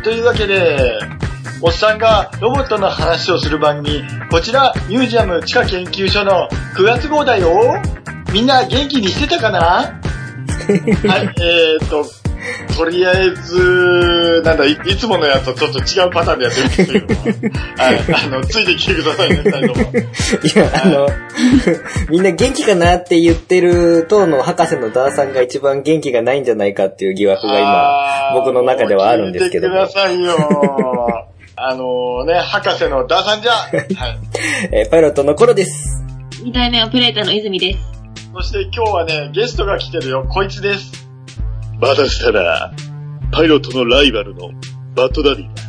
はい、というわけで、おっさんがロボットの話をする番組、こちらミュージアム地下研究所の9月号だよ。みんな元気にしてたかな？はい、えーと、とりあえず、なんだい、いつものやつとちょっと違うパターンでやってるんですけど、はい、あの、ついてきてくださいね、二人とも。いや、あの、みんな元気かなって言ってる当の博士のダーさんが一番元気がないんじゃないかっていう疑惑が今、僕の中ではあるんですけど聞いてくださいよ。あのね、博士のダーさんじゃ。はい。えーパイロットの頃です。二代目オペレーターの泉です。そして今日はね、ゲストが来てるよ。こいつです。またしたら、パイロットのライバルのバッドダディだ。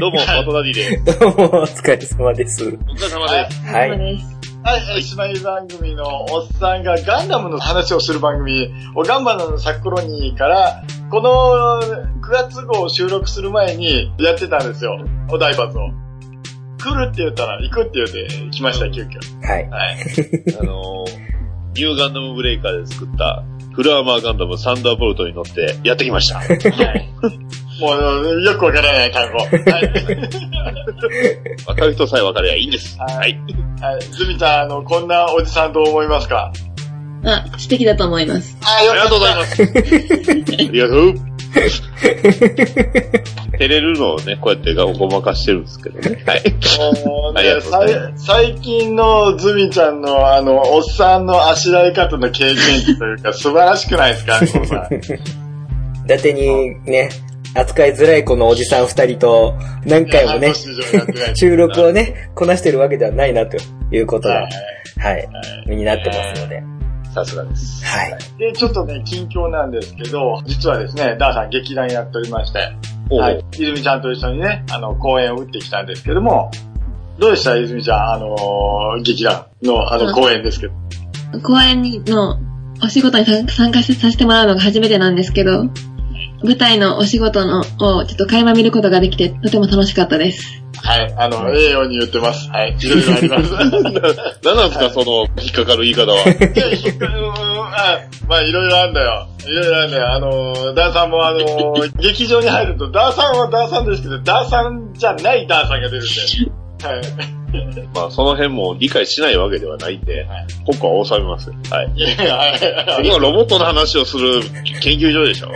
どうも、バッドダディです。どうも、お疲れ様です。お疲れ様です。はい。はい、イスマイル番組のおっさんがガンダムの話をする番組、おガンバのサクロニーから、この9月号を収録する前にやってたんですよ。お台場を。来るって言ったら行くって言って来ました、急遽。はい。はい。あのー、ニューガンダムブレイカーで作ったフルアーマーガンダムサンダーボルトに乗ってやってきました。はい。もう、よくわからない単語。はい。わかる人さえわかればいいんです。はいはい。はい。ズミちゃん、あの、こんなおじさんどう思いますか？あ、素敵だと思います。あありがとうございます。ありがとう。照れるのをね、こうやってごまかしてるんですけどね。はい。もうありがね、とうございまさい最近のズミちゃんの、あの、おっさんのあしらい方の経験値というか、素晴らしくないですか、このさ伊達にね、扱いづらいこのおじさん二人と、何回もね 収録をね、こなしてるわけではないな、ということが、ははいい、身になってますので。さすがです。はい。で、ちょっとね、近況なんですけど、実はですね、ダーさん劇団やっておりまして、はい。泉ちゃんと一緒にね、あの、公演を打ってきたんですけども、どうでした？泉ちゃん、あのー劇団の、あの、公演ですけど。公演のお仕事に参参加させてもらうのが初めてなんですけど、舞台のお仕事のをちょっと垣間見ることができて、とても楽しかったです。はい。あの、ええように言ってます。はい。いろいろあります。何 なんですか、その、引っかかる言い方は。いや引っかうんあまあ、いろいろあるんだよ。いろいろあるんだよ。あのー、ダーさんもあのー、劇場に入ると、ダーさんはダーさんですけど、ダーさんじゃないダーさんが出るんで。はい。まあ、その辺も理解しないわけではないんで、ここは収めますよ。はい。いやいロボットの話をする研究所でしょ。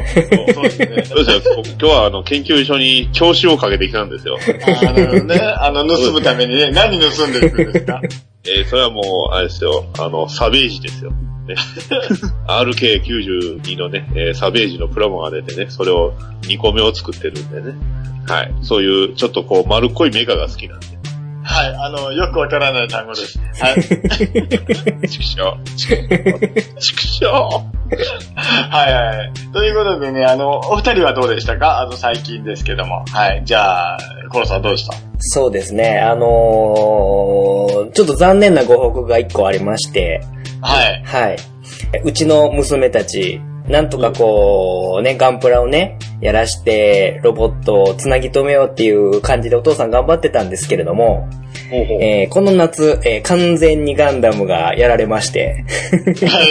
そうですね。そうですよ。今日はあの研究所に教師をかけてきたんですよ。あのね、あの、盗むためにね、何盗んでいくんですか？えーそれはもう、あれですよ。あの、サベージですよ。ね、RK92 のね、えーサベージのプラモが出てね、それを2個目を作ってるんでね。はい。そういう、ちょっとこう、丸っこいメカが好きなんで。はい、あの、よくわからない単語です。はい。畜生。畜生。はいはい。ということでね、あの、お二人はどうでしたか？あの、最近ですけども。はい。じゃあ、コロさんどうでした？そうですね、あのーちょっと残念なご報告が一個ありまして、はい。はい。うちの娘たち、なんとかこう、ね、ガンプラをね、やらして、ロボットをつなぎ止めようっていう感じでお父さん頑張ってたんですけれども、えーこの夏、えー完全にガンダムがやられまして、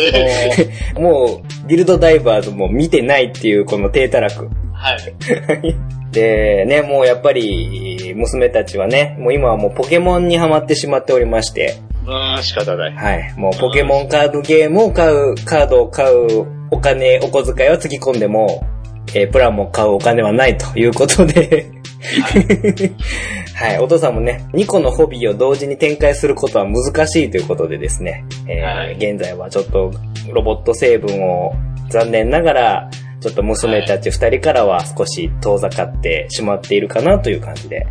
もう、ビルドダイバーズも見てないっていうこの低たらく。はい。で、ね、もうやっぱり、娘たちはね、もう今はもうポケモンにハマってしまっておりまして、まあ、仕方ない。はい。もうポケモンカードゲームを買う、カードを買うお金、お小遣いはつぎ込んでも、えープランも買うお金はないということで、はい。お父さんもね、2個のホビーを同時に展開することは難しいということでですね、えーはい現在はちょっとロボット成分を残念ながら、ちょっと娘たち2人からは少し遠ざかってしまっているかなという感じで。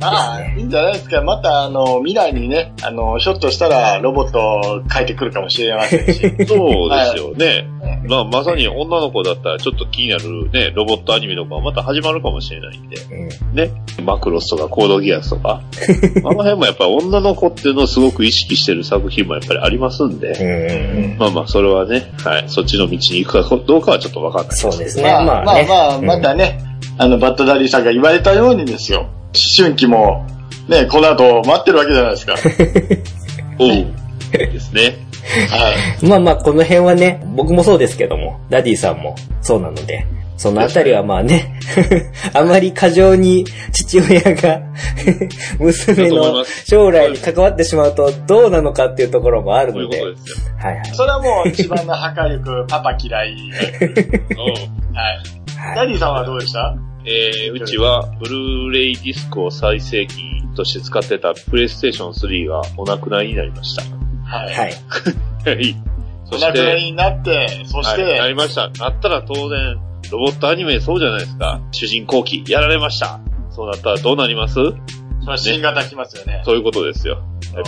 まあ、いいんじゃないですか。また、あの、未来にね、あの、ひょっとしたらロボットを変えてくるかもしれませんし。そうですよね。まあ、まさに女の子だったらちょっと気になるね、ロボットアニメとかまた始まるかもしれないんで。うんね。マクロスとかコードギアスとか。あの辺もやっぱり女の子っていうのをすごく意識してる作品もやっぱりありますんで。うんうんまあまあ、それはね、はい。そっちの道に行くかどうかはちょっとわかんない。そうですね。まあ、まあ、まあね。まあ、またね、あの、バッドダディさんが言われたようにですよ。思春期も、ね、この後待ってるわけじゃないですか。おう。ですね。はい。まあまあ、この辺はね、僕もそうですけども、ダディさんもそうなので、そのあたりはまあね、あまり過剰に父親が 娘の将来に関わってしまうとどうなのかっていうところもあるそういので、うことですよ。はいはい。それはもう一番の破壊力、パパ嫌い。うんはい。ダはいディさんはどうでした？えー、うちは、ブルーレイディスクを再生機として使ってたプレイステーション3がお亡くなりになりました。はい。はい。はい。そ お亡くなりになって、そしはい、なて、りました。なったら当然、ロボットアニメそうじゃないですか。主人公機、やられました。そうなったらどうなります？その新型来ますよね。そういうことですよ。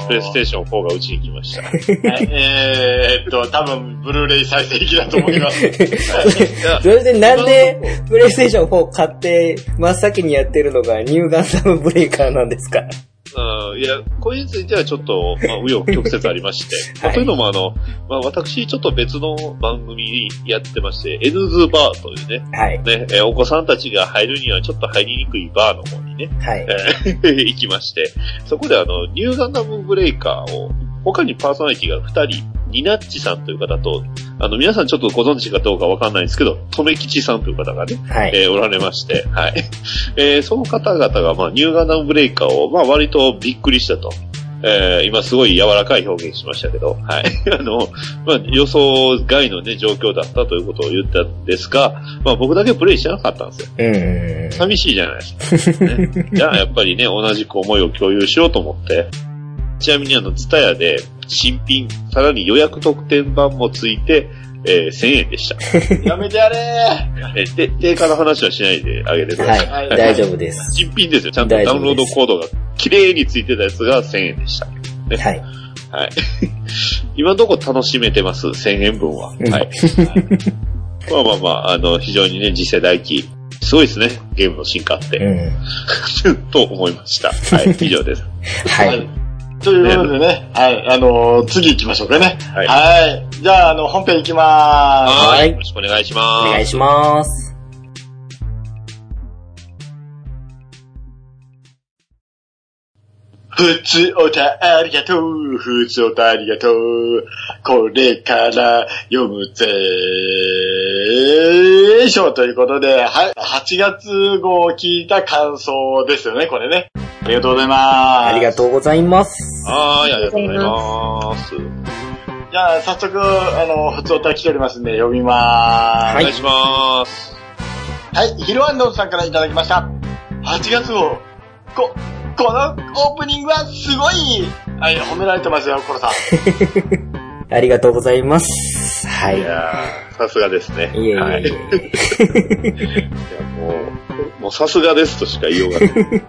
プレイステーション4がうちに来ました。はいえーっと、多分、ブルーレイ再生機だと思います。それでなんで、プレイステーション4買って、真っ先にやってるのがニューガンダムブレイカーなんですか？うんいや、これについてはちょっと、まあ、紆余曲折ありまして。まあはいというのもあの、まあ、私、ちょっと別の番組やってまして、N ズバーというね、はい。ね、えーお子さんたちが入るにはちょっと入りにくいバーの方にね、はい。えー 行きまして、そこであの、ニューガンダムブレイカーを、他にパーソナリティが2人、ニナッチさんという方と、あの、皆さんちょっとご存知かどうかわかんないんですけど、とめきちさんという方がね、はい。えーおられまして、はい。えーその方々が、まあ、ニューガンダムブレイカーを、まあ、割とびっくりしたと。えー今すごい柔らかい表現しましたけど、はい。あの、まあ、予想外のね、状況だったということを言ったんですが、まあ、僕だけプレイしてなかったんですよ。うんうんうん。寂しいじゃないですか。ね、じゃあ、やっぱりね、同じく思いを共有しようと思って、ちなみにあの、ツタヤで、新品、さらに予約特典版もついて、えー1000円でした。やめてやれえーで、定価の話はしないであげてください。はい。はい大丈夫です。新品ですよ。ちゃんとダウンロードコードが綺麗についてたやつが1000円でした。はい。はい。今のとこ楽しめてます、1000円分は。うんはい。まあまあまあ、あの、非常にね、次世代機、すごいですね、ゲームの進化って。うん。と思いました。はい、以上です。はい。ということでね、はい、あのー次行きましょうかね。はいはい。じゃあ、あの、本編行きまーす。はいよろしくお願いします。お願いします。ふつおたありがとう。ふつおたありがとう。これから読むぜーしょということで、はい。8月号を聞いた感想ですよね、これね。ありがとうございます。ありがとうございます。はい、ありがとうございます。じゃあ、早速、あの、ふつおた来ておりますんで、読みまーす。はいお願いします。はい、ヒロアンドンさんからいただきました。8月号。こ、このオープニングはすごいはい、褒められてますよ、コロさん。ありがとうございます。はいい。やー、さすがですね。いえいはい。い。や、もう、もうさすがですとしか言いようがない。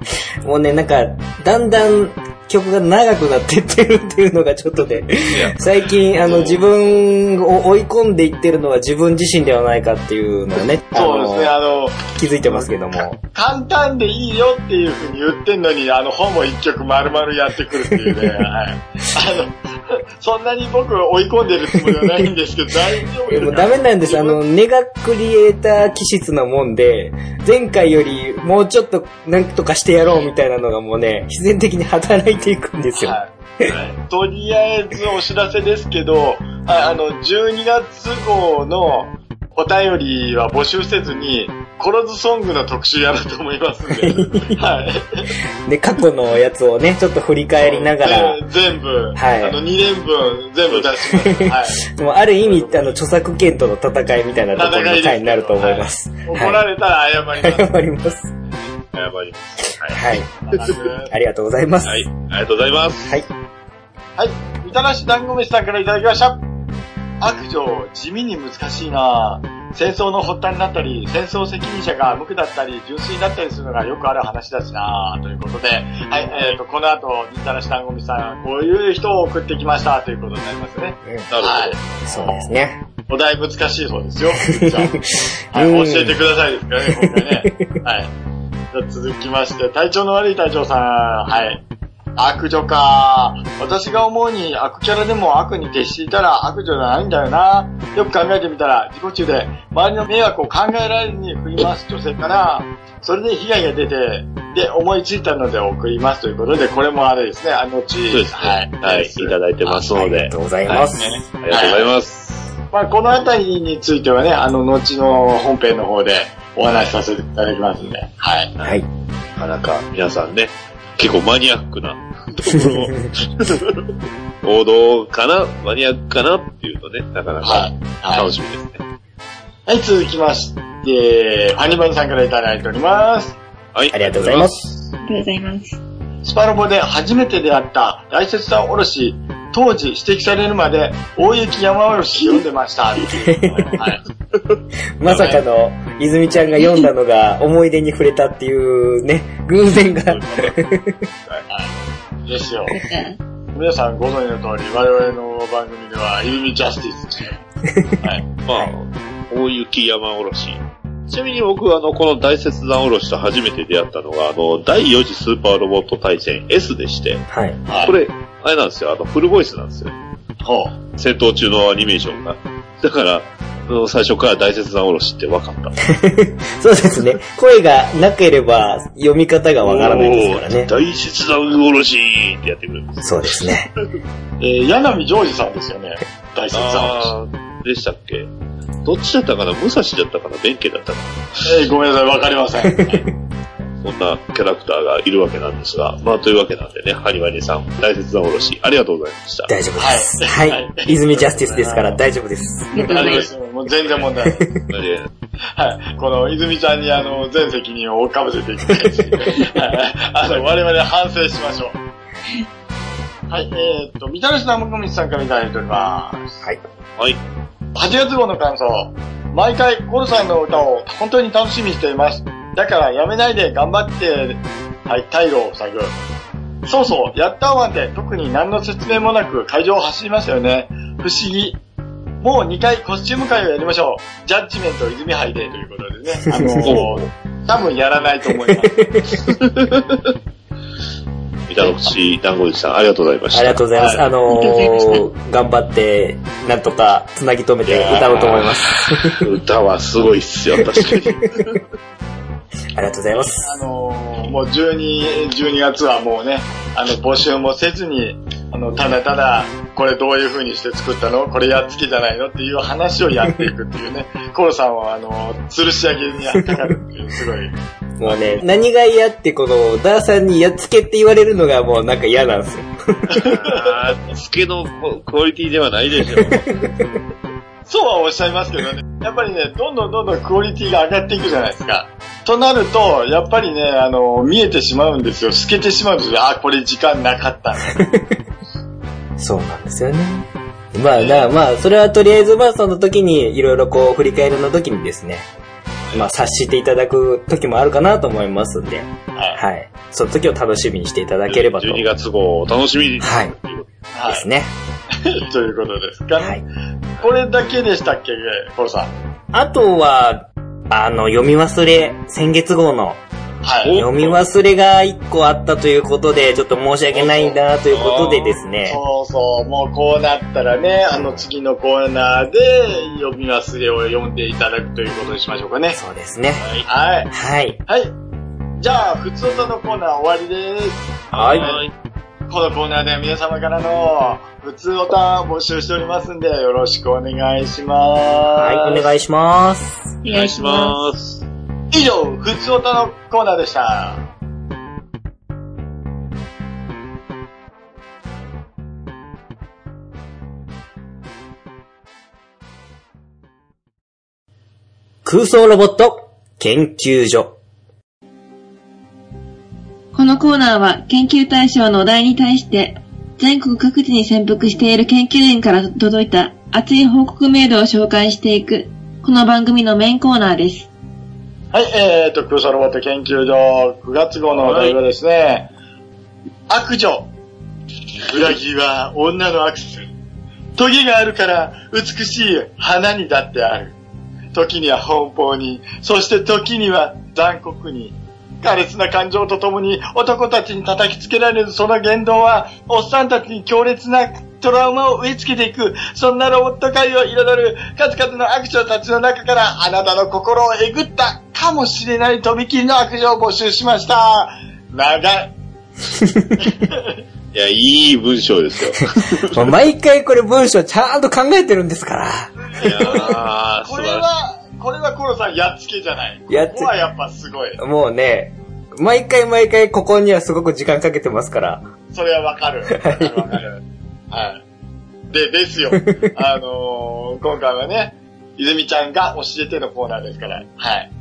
もうね、なんか、だんだん曲が長くなってってるっていうのがちょっとね、や最近、あの、自分を追い込んでいってるのは自分自身ではないかっていうのをね、あそうですね、の、あの、気づいてますけども。簡単でいいよっていう風に言ってんのに、あの、本も一曲丸々やってくるっていうね、はい。あの、そんなに僕追い込んでるつもりはないんですけど、大丈夫いやもなんです。あの、ネガクリエイター気質なもんで、前回よりもうちょっとなんとかしてやろうみたいなのがもうね、必然的に働いていくんですよ。はい。とりあえずお知らせですけど、ああの、12月号のお便りは募集せずに、コロズソングの特集やろうと思いますんで、はい。で、過去のやつをね、ちょっと振り返りながら、ぜ全部、はいあの、2年分全部出します。はい。もうある意味、あの、著作権との戦いみたいなところの回になると思います。怒られたら謝ります。謝ります。謝ります。はい。はい。はありがとうございます。はい。ありがとうございます。はい。い。みたらし団子飯さんからいただきました。悪女、地味に難しいな戦争の発端になったり、戦争責任者が無垢だったり、純粋になったりするのがよくある話だしなということで、はい、えっ、と、この後、みたらし団子飯さん、こういう人を送ってきましたということになりますね。うんなるほど。はい。そうですね。お題難しいそうですよ。じゃあはい、うん教えてくださいですからね、今回ね。はい。じゃあ続きまして、体調の悪い隊長さん。はい。悪女か。私が思うに悪キャラでも悪に徹していたら悪女じゃないんだよな。よく考えてみたら自己中で周りの迷惑を考えられずに振り回す女性かな。それで被害が出て、で、思いついたので送りますということで、これもあれですね、あのち。そうですね。はい。いただいてますのでありがと。うございます。ねありがとうございます。まあ、このあたりについてはね、あの、後の本編の方でお話しさせていただきますんで、はい。はい。なかなか皆さんね、結構マニアックなところを、王道かなマニアックかなっていうとね、なかなはかい。はい楽。しみですね。はい、続きまして、アニバンさんからいただいております。はい。ありがとうございま。す。ありがとうございます。スパロボで初めて出会った大雪さんおろし、当時指摘されるまで大雪山おろし読んでました。はい。まさかの、泉ちゃんが読んだのが思い出に触れたっていうね、偶然が。はい。ですよ。皆さんご存知の通り、我々の番組では、イルミジャスティスと はい。まあ、大雪山おろし。ちなみに僕はあの、この大雪山おろしと初めて出会ったのが、あの、第4次スーパーロボット対戦 S でして、はい。はい。これ、あれなんですよ、あの、フルボイスなんですよ。ほう。戦闘中のアニメーションが。だから、あの最初から大雪山おろしって分かった。そうですね。声がなければ読み方がわからないですからねおー。大雪山おろしってやってくるんです。そうですね。えー、柳ジョージさんですよね。大雪さん。あーでしたっけ？どっちだったかな？武蔵だったかな？弁慶だったかな？えー、ごめんなさい、わかりません。は いそんなキャラクターがいるわけなんですが、まあというわけなんでね、ハニワニさん、大切なおろし、ありがとうございました。大丈夫です。はいはい。泉ジャスティスですから大丈夫です。ありがとうございます。もう全然問題ない。ではい。この、泉ちゃんにあの、全責任をかぶせていくですね。はいあの、我々反省しましょう。はい、えーっと、みたらし生コミさんからいただいております。はい。はい。8月号の感想。毎回、コルさんの歌を本当に楽しみにしています。だからやめないで頑張って、はい、退路を塞ぐ。そうそう、ヤッターワンって特に何の説明もなく会場を走りましたよね。不思議。もう2回コスチューム会をやりましょう。ジャッジメント泉杯でということでね。あの 多分やらないと思います。三田の口団子さん、ありがとうございました。ありがとうございます。はいあのありがとうございまー、頑張って、なんとか繋ぎ止めて歌おうと思います。歌はすごいっすよ、確かに。ありがとうございます。あのーもう12、12月はもうね、あの、募集もせずに、あの、ただただ、これどういう風にして作ったの？これやっつけじゃないの？っていう話をやっていくっていうね。コロさんは、あの、吊るし上げにやったかるっていう、すごい。もうね、何が嫌ってこの、ダーさんにやっつけって言われるのがもうなんか嫌なんですよ。あー、つけのククオリティではないでしょ。そうはおっしゃいますけどね。やっぱりね、どんどんどんどんクオリティが上がっていくじゃないですか。となると、やっぱりね、あの、見えてしまうんですよ。透けてしまうんですよ。あ、これ時間なかった。そうなんですよね。まあ、まあ、それはとりあえずまあその時に、いろいろこう、振り返りの時にですね、まあ察していただく時もあるかなと思いますんで、はい。はい。その時を楽しみにしていただければと。12月号をお楽しみに。はいはですね。い。ということですかね。はい。これだけでしたっけ、コロさん。あとは、あの、読み忘れ、先月号のはい。読み忘れが一個あったということで、ちょっと申し訳ないんだということでですね。そうそう、もうこうなったらね、あの次のコーナーで読み忘れを読んでいただくということにしましょうかね。そうですね。はい。はい。はい。じゃあ、普通歌のコーナー終わりです。はいはい。このコーナーでは皆様からの普通歌募集しておりますんで、よろしくお願いします。はい、お願いします。お願いします。す。以上、普通歌のコーナーでした。空想ロボット研究所。このコーナーは研究対象のお題に対して全国各地に潜伏している研究員から届いた熱い報告メールを紹介していくこの番組のメインコーナーです。はい、えーと、空想ロボット研究所9月号のお題はですね、悪女。裏切りは女のアクセス。トゲがあるから美しい花にだってある。時には奔放に、そして時には残酷に。苛烈な感情とともに男たちに叩きつけられるその言動は、おっさんたちに強烈なトラウマを植え付けていく、そんなロボット界を彩る数々の悪女たちの中からあなたの心をえぐったかもしれないとびきりの悪女を募集しました。長い。いや、いい文章ですよ。ま あ毎回これ文章ちゃんと考えてるんですから。いやー、これ。は、これはコロさんやっつけじゃない。やっつここはやっぱすごい。もうね、毎回毎回ここにはすごく時間かけてますから。それはわかる。わかる。はい。で、ですよ。あのー、今回はね、泉ちゃんが教えてのコーナーですから、はい。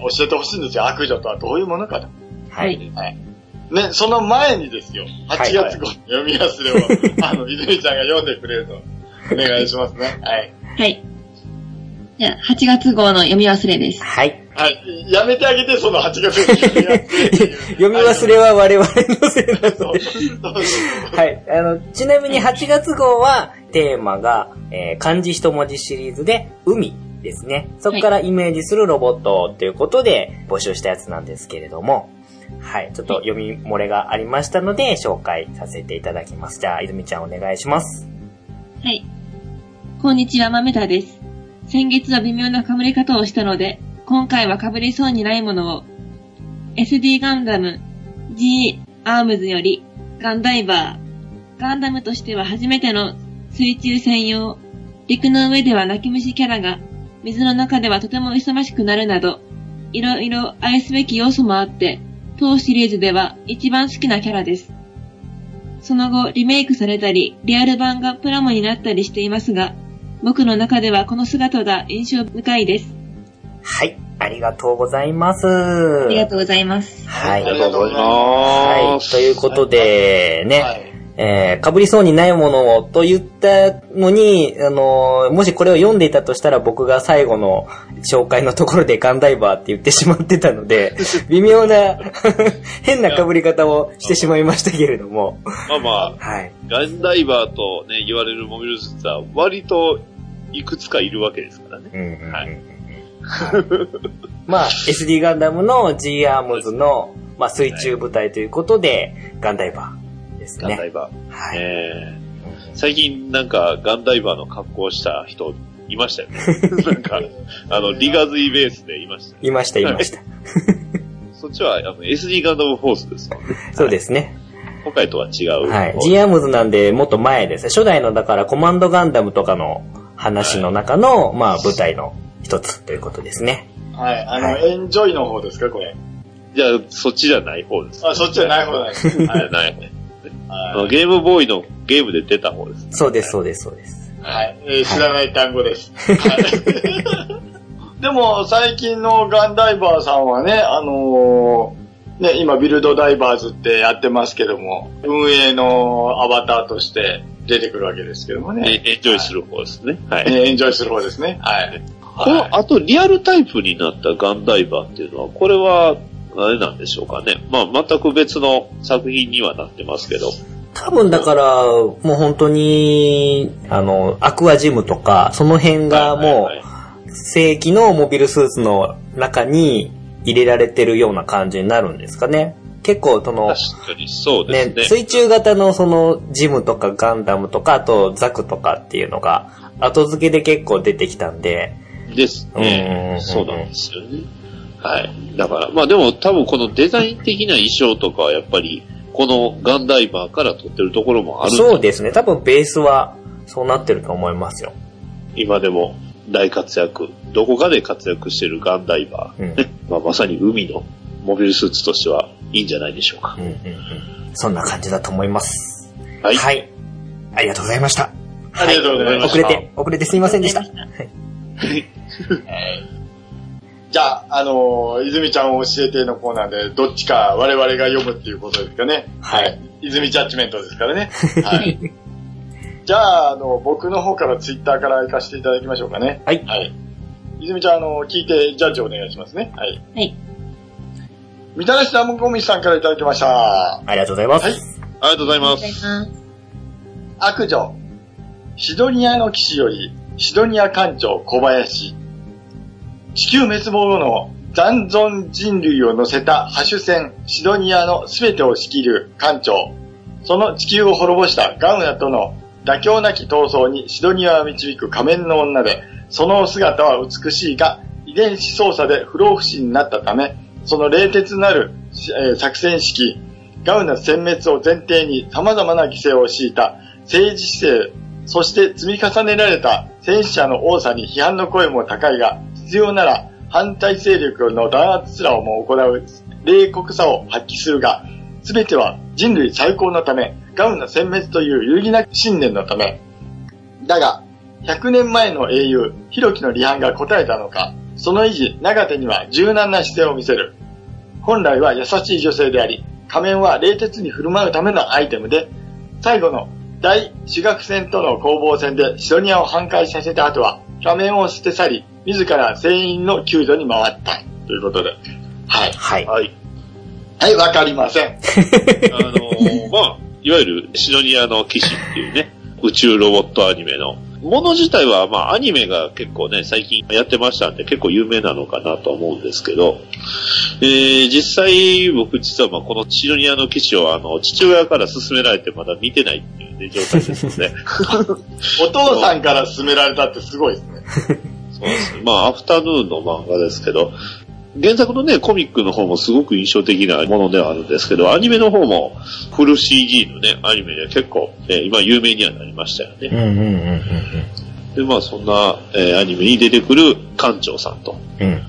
教えてほしいんですよ。悪女とはどういうものかと。はい。はい。ね、その前にですよ。8はい月号の読み忘れを、あの、泉ちゃんが読んでくれると。お願いしますね。はい。はい。じゃあ、8月号の読み忘れです。はい。はい。やめてあげて、その8月号の読み忘れ。読み忘れは我々のせいだと。はい。あの、ちなみに8月号はテーマが、えー漢字一文字シリーズで海ですね。そこからイメージするロボットということで募集したやつなんですけれども、はい。ちょっと読み漏れがありましたので紹介させていただきます。じゃあ、泉ちゃんお願いします。はい。こんにちは、まめたです。先月は微妙な被り方をしたので、今回は被りそうにないものを、SD ガンダム G アームズよりガンダイバー。ガンダムとしては初めての水中専用。陸の上では泣き虫キャラが、水の中ではとても勇ましくなるなど、いろいろ愛すべき要素もあって、当シリーズでは一番好きなキャラです。その後、リメイクされたり、リアル版がプラモになったりしていますが、僕の中ではこの姿が印象深いです。はい。ありがとうございます。ありがとうございます。はい。ありがとうございます。はい。ということで、ね、はい。えー、被りそうにないものをと言ったのに、あのーもしこれを読んでいたとしたら僕が最後の紹介のところでガンダイバーって言ってしまってたので、微妙な 変な被り方をしてしまいましたけれども、まあまあ、はい。ガンダイバーとね、言われるモビルスーツは割といくつかいるわけですからね。うんうんうんうんはいはいまあ、SD ガンダムの G アームズの、まあ、水中部隊ということで、ガンダイバーですね。ガンダイバー。はい。えー最近なんかガンダイバーの格好をした人いましたよね。なんか、あの、リガズイベースでいましたよ。いました、いました。そっちはあの SD ガンダムフォースですもんね。そうですね。今回とは違う。はい。G アームズなんで、もっと前ですね。初代の、だから、コマンドガンダムとかの話の中の、まあ、舞台の一つということですね。はい。あの、はいエンジョイの方ですか、これ？じゃあ、そっちじゃない方です。あ、そっちじゃない方なんです。は、はいない。はい。ゲームボーイのゲームで出た方です。そうです、そうです、そうです。はい。えー知らない単語です。はい。でも、最近のガンダイバーさんはね、あのーね、今、ビルドダイバーズってやってますけども、運営のアバターとして出てくるわけですけどもね。えエンジョイする方ですね。はい。えーエンジョイする方ですね。はい。この、あと、リアルタイプになったガンダイバーっていうのは、これは、あれなんでしょうかね。まあ、全く別の作品にはなってますけど。多分だから、もう本当に、あの、アクアジムとか、その辺がも、う正規のモビルスーツの中に入れられてるような感じになるんですかね。結構、その、確かにそうですねね。水中型のそのジムとかガンダムとか、あとザクとかっていうのが後付けで結構出てきたんで、ですね。んそうなんですよね。はい。だから、まあでも多分このデザイン的な衣装とかはやっぱり、このガンダイバーから撮ってるところもあるそうですね。多分ベースはそうなってると思いますよ。今でも大活躍、どこかで活躍してるガンダイバー。うん。ね まあ、まさに海のモビルスーツとしてはいいんじゃないでしょうか。うんうんうん。そんな感じだと思います。はい。はい。ありがとうございました。ありがとうございました。遅れて、遅れてすみませんでした。じゃあ、あのー泉ちゃんを教えてのコーナーで、どっちか我々が読むっていうことですかね。はい。泉ジャッジメントですからね。はい。じゃあ、あの、僕の方からツイッターから行かせていただきましょうかね。はい。はい。泉ちゃん、あの、聞いてジャッジお願いしますね。はい。はい。みたらしダムコミさんからいただきました。ありがとうございます。はいありがとうございます。悪女。シドニアの騎士より、シドニア艦長小林。地球滅亡後の残存人類を乗せたハシュ船シドニアの全てを仕切る艦長。その地球を滅ぼしたガウナとの妥協なき闘争にシドニアを導く仮面の女で、その姿は美しいが、遺伝子操作で不老不死になったため、その冷徹なる、えー作戦式、ガウの殲滅を前提に様々な犠牲を強いた政治姿勢、そして積み重ねられた戦死者の多さに批判の声も高いが、必要なら反対勢力の弾圧すらをも行う冷酷さを発揮するが、すべては人類最高のため、ガウンの殲滅という有意義な信念のため。だが、100年前の英雄、ヒロキの離反が答えたのか、その維持、長手には柔軟な姿勢を見せる。本来は優しい女性であり、仮面は冷徹に振る舞うためのアイテムで、最後の大主学戦との攻防戦でシドニアを反壊させた後は、仮面を捨て去り、自ら全員の救助に回った。ということで。はい。はい。はい。はい、わかりません。あのーまあ、いわゆるシドニアの騎士っていうね、宇宙ロボットアニメの、もの自体は、まあ、アニメが結構ね、最近やってましたんで、結構有名なのかなとは思うんですけど、えー、実際、僕実はまあ、このシドニアの騎士を、あの、父親から勧められてまだ見てないっていう、ね、状態ですので、お父さんから勧められたってすごいですね。そうですね。まあ、アフタヌーンの漫画ですけど、原作のね、コミックの方もすごく印象的なものではあるんですけど、アニメの方もフル CG のね、アニメで結構、えー今有名にはなりましたよね。うんうんうんで、まあそんな、えーアニメに出てくる館長さんと、うんうん。うん。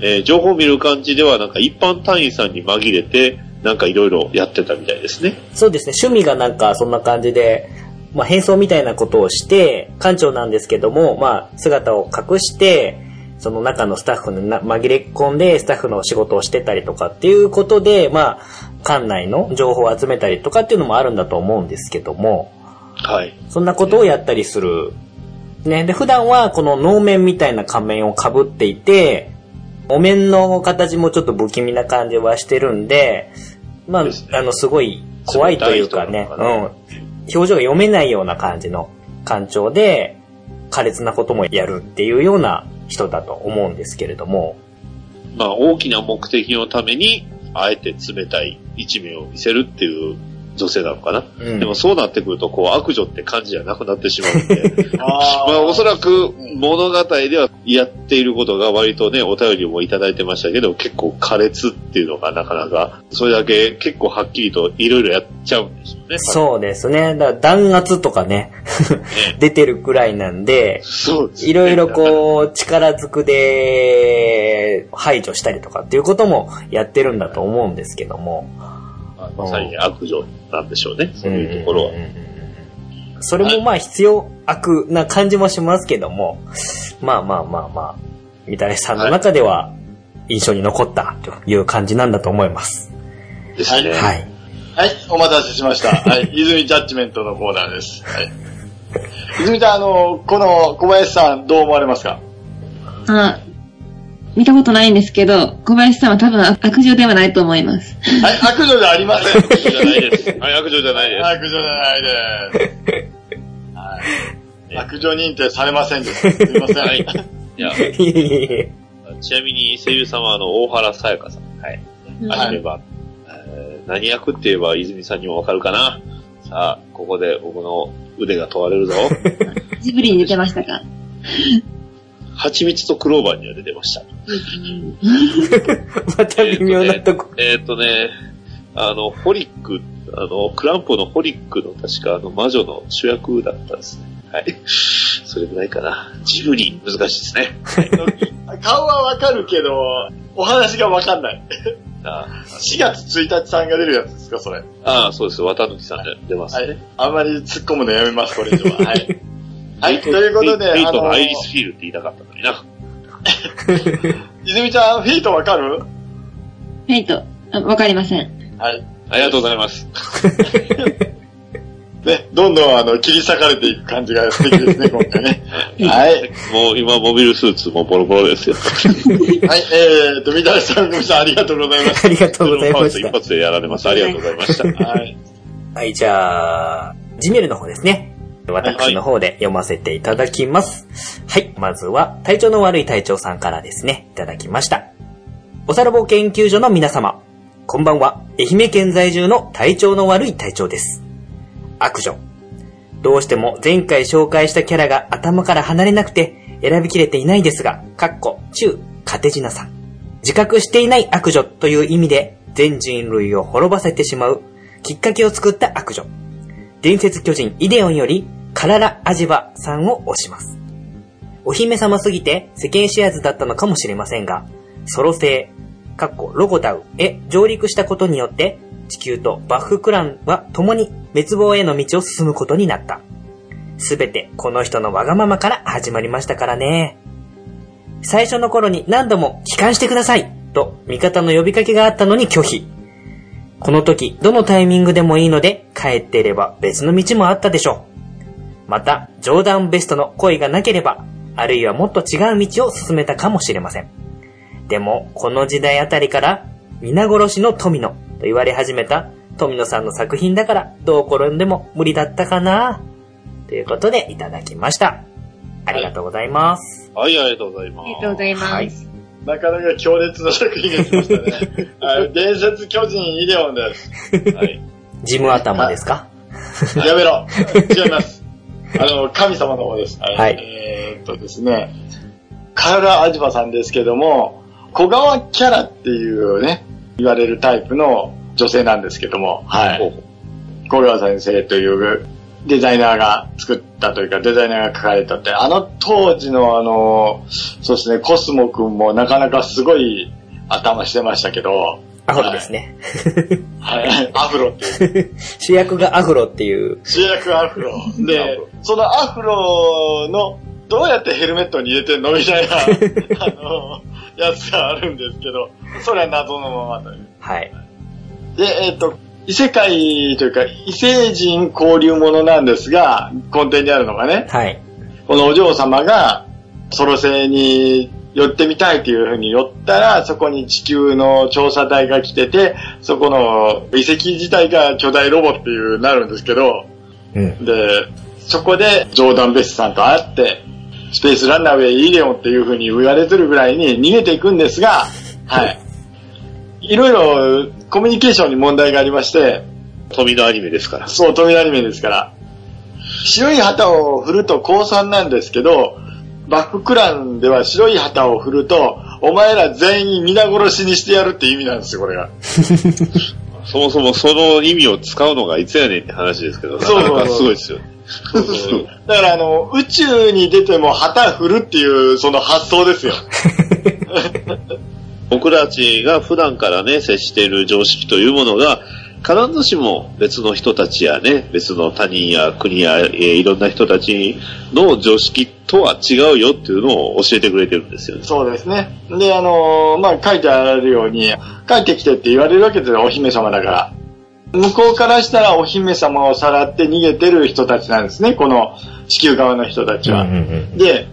えー情報を見る感じではなんか一般隊員さんに紛れて、なんかいろいろやってたみたいですね。そうですね、趣味がなんかそんな感じで、まあ変装みたいなことをして、館長なんですけども、まあ姿を隠して、その中のスタッフにな紛れ込んでスタッフの仕事をしてたりとかっていうことで、まあ、館内の情報を集めたりとかっていうのもあるんだと思うんですけども、はい。そんなことをやったりする。ね。で、普段はこの能面みたいな仮面を被っていて、お面の形もちょっと不気味な感じはしてるんで、まあ、あの、すごい怖いというかね、うん。冷たい人なのか表情が読めないような感じの感情で、苛烈なこともやるっていうような人だと思うんですけれども、まあ大きな目的のために、あえて冷たい一面を見せるっていう女性なのかな？うんでもそうなってくると、こう悪女って感じじゃなくなってしまうんで、あ まあおそらく物語ではやっていることが割とね、お便りもいただいてましたけど、結構苛烈っていうのがなかなか、それだけ結構はっきりといろいろやっちゃうんでしょうね。そうですね。だから弾圧とかね、ね 出てるくらいなんで、そうですねいろいろこう、力ずくで排除したりとかっていうこともやってるんだと思うんですけども。まさに悪女なんでしょうね、そういうところはそれもまあ必要悪な感じもしますけども、まあまあまあまあ、みたらしさんの中では印象に残ったという感じなんだと思います。ですね。ははい。はい、お待たせしました。はい、泉ジャッジメントのコーナーです。はい。泉ちゃん、あの、この小林さんどう思われますか？あ、見たことないんですけど、小林さんは多分悪女ではないと思います。はい、悪女じゃありません。悪女じゃないです。はい、悪女じゃないです。悪女じゃないです。はい。悪女認定されませんでした。すみません。はい。いや、ちなみに声優さんはあの、大原さやかさん。はい。うんアニメ版。えー何役って言えば泉さんにもわかるかなさあ、ここで僕の腕が問われるぞ。ジブリに出てましたか？蜂蜜とクローバーには出てました。また微妙なとこ。えーっとね、あの、ホリック、あの、クランプのホリックの確かあの魔女の主役だったんですね。はい。それぐらいかな。ジブリ、難しいですね。顔はわかるけど、お話がわかんない。あ4月1日さんが出るやつですか、それ。あ、そうです。四月一日さんで出ますね。はい。あんまり突っ込むのやめます、これ以上は。はい。はい、ということで、フェイあのトのアイリスフィールって言いたかったのにな。泉ちゃん、フェイトわかる？フェイト、あわかりません。はい。ありがとうございます。ね、どんどんあの、切り裂かれていく感じが素敵ですね、今回ね。はい。もう今モビルスーツもボロボロですよ。はい、えーと、みたらしさん、ぐみさん、ありがとうございましありがとうございまし一た。発でやられます。ありがとうございました。た。はい。はい、じゃあ、ジメルの方ですね。私の方で読ませていただきます。はい、まずは、体調の悪い隊長さんからですね、いただきました。おさらぼ研究所の皆様、こんばんは。愛媛県在住の体調の悪い隊長です。悪女。どうしても前回紹介したキャラが頭から離れなくて選びきれていないですが、かっこ、中、カテジナさん。自覚していない悪女という意味で全人類を滅ばせてしまうきっかけを作った悪女。伝説巨人イデオンより、カララ・アジバさんを推します。お姫様すぎて世間知らずだったのかもしれませんが、ソロ星、かっこロゴタウへ上陸したことによって、地球とバッフクランは共に滅亡への道を進むことになった。すべてこの人のわがままから始まりましたからね。最初の頃に何度も帰還してくださいと味方の呼びかけがあったのに拒否。この時、どのタイミングでもいいので帰っていれば別の道もあったでしょう。また、ジョーダンベストの恋がなければ、あるいはもっと違う道を進めたかもしれません。でも、この時代あたりから、皆殺しの富野と言われ始めた富野さんの作品だから、どう転んでも無理だったかなということでいただきました。ありがとうございます。はい、ありがとうございます。ありがとうございます。はいなかなか強烈な作品が来ましたね。はい伝説巨人イデオンです。はい。ジム頭ですか？やめろ。違います。あの、神様の方です。はいえーっとですね、カララ・アジバさんですけども、小川キャラっていうね、言われるタイプの女性なんですけども、はい。小川先生というデザイナーが作ったというか、デザイナーが書かれたって、あの当時のあの、そうですね、コスモくんもなかなかすごい頭してましたけど、アフロですね。はい、アフロっていう。主役がアフロっていう。主役アフロ。でそのアフロの、どうやってヘルメットに入れてんのみたいな、あの、やつがあるんですけど、それは謎のままという。はい。で、えっ、と、異世界というか、異星人交流ものなんですが、根底にあるのがね、はい。このお嬢様が、ソロ星に寄ってみたいというふうに寄ったら、そこに地球の調査隊が来てて、そこの遺跡自体が巨大ロボっていうなるんですけど、うん。で、そこでジョーダン・ベスさんと会って、スペースランナーウェイイデオンっていう風に言われてるぐらいに逃げていくんですが、はい。いろいろコミュニケーションに問題がありまして、富のアニメですから。そう、富アニメですから。白い旗を振ると降参なんですけど、バッククランでは白い旗を振ると、お前ら全員皆殺しにしてやるって意味なんですよ、これが。そもそもその意味を使うのがいつやねんって話ですけど、なそうそうそうかなかすごいですよね。だからあの、宇宙に出ても旗振るっていう、その発想ですよ。僕たちが普段からね、接している常識というものが、必ずしも別の人たちやね、別の他人や国や、えーいろんな人たちの常識とは違うよっていうのを教えてくれてるんですよね。そうですね。で、あのーまあ、書いてあるように、帰ってきてって言われるわけですよ、お姫様だから。向こうからしたらお姫様をさらって逃げてる人たちなんですね、この地球側の人たちは。うんうんうんで、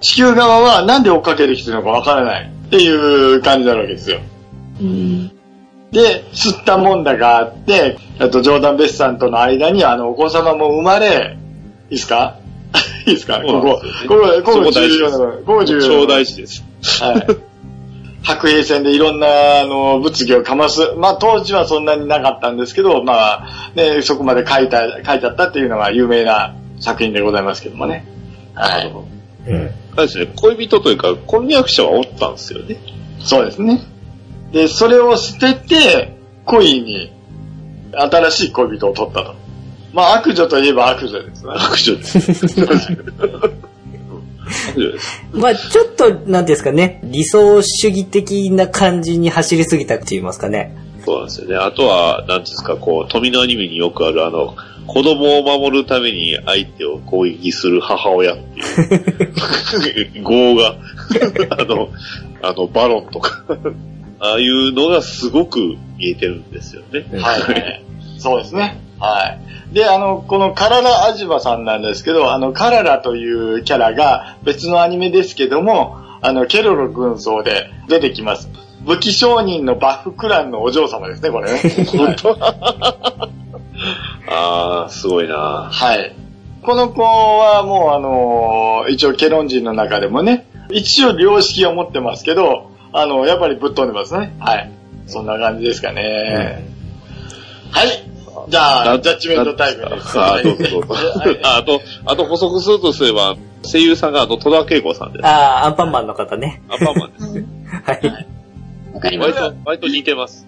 地球側はなんで追っかけてきてるのかわからないっていう感じになるわけですよ。うん。で、吸ったもんだがあって、あと、ジョーダン・ベスさんとの間に、あの、お子様も生まれ、いいですか？いいですかここ、ここ、ここ重要なの。ここ重要超大事です。はい。白兵戦でいろんな、あの、物議をかます。まあ、当時はそんなになかったんですけど、まあ、ね、そこまで書いた、書いてあったっていうのが有名な作品でございますけどもね。はい。うん。あれですね、恋人というか、婚約者はおったんですよね。そうですね。で、それを捨てて、恋に、新しい恋人を取ったと。まあ、悪女といえば悪女ですね。悪女です。悪女です。まあちょっと、なんていうんですかね、理想主義的な感じに走りすぎたって言いますかね。そうなんですよね。あとは、なんていうんですか、こう、富のアニメによくある、あの、子供を守るために相手を攻撃する母親っていう、業が、あの、あの、バロンとか、ああいうのがすごく見えてるんですよね。はい。そうですね。はい。で、あの、このカララ・アジバさんなんですけど、あの、カララというキャラが別のアニメですけども、あの、ケロロ軍曹で出てきます。武器商人のバフクランのお嬢様ですね、これね。はいああ、すごいなはい。この子はもうあの一応ケロン人の中でもね、一応良識を持ってますけど、あの、やっぱりぶっ飛んでますね。はい。そんな感じですかね。はい。じゃあ、ジャッジメントタイムです。ああ、どうぞどうぞはい。あ あと、あと補足するとすれば、声優さんがあの、戸田恵子さんです。ああ、アンパンマンの方ね。アンパンマンですね。はい。わかりました。割と、割と似てます。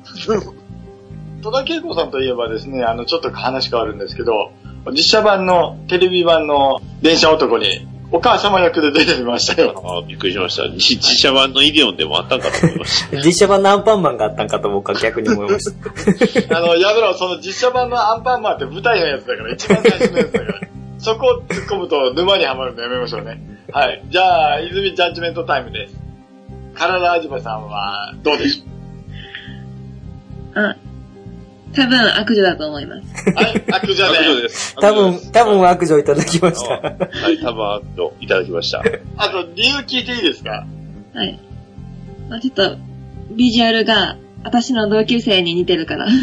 戸田恵子さんといえばですね、あの、ちょっと話変わるんですけど、実写版の、テレビ版の電車男に、お母様役で出てみましたよ。あびっくりしました。実実写版のイデオンでもあったんかと思いました。実写版のアンパンマンがあったんかと僕は逆に思いました。あの、やめろ、その実写版のアンパンマンって舞台のやつだから、一番最初のやつだから。そこを突っ込むと沼にはまるのやめましょうね。はい。じゃあ、泉ジャッジメントタイムです。カララアジバさんは、どうでしょあ、多分悪女だと思います。うはい、悪女悪女で。ですす。多分、多分は悪女いただきました。はい、多分悪女いただきました。あと、理由聞いていいですか？はい。まあ、ちょっと、ビジュアルが、私の同級生に似てるから。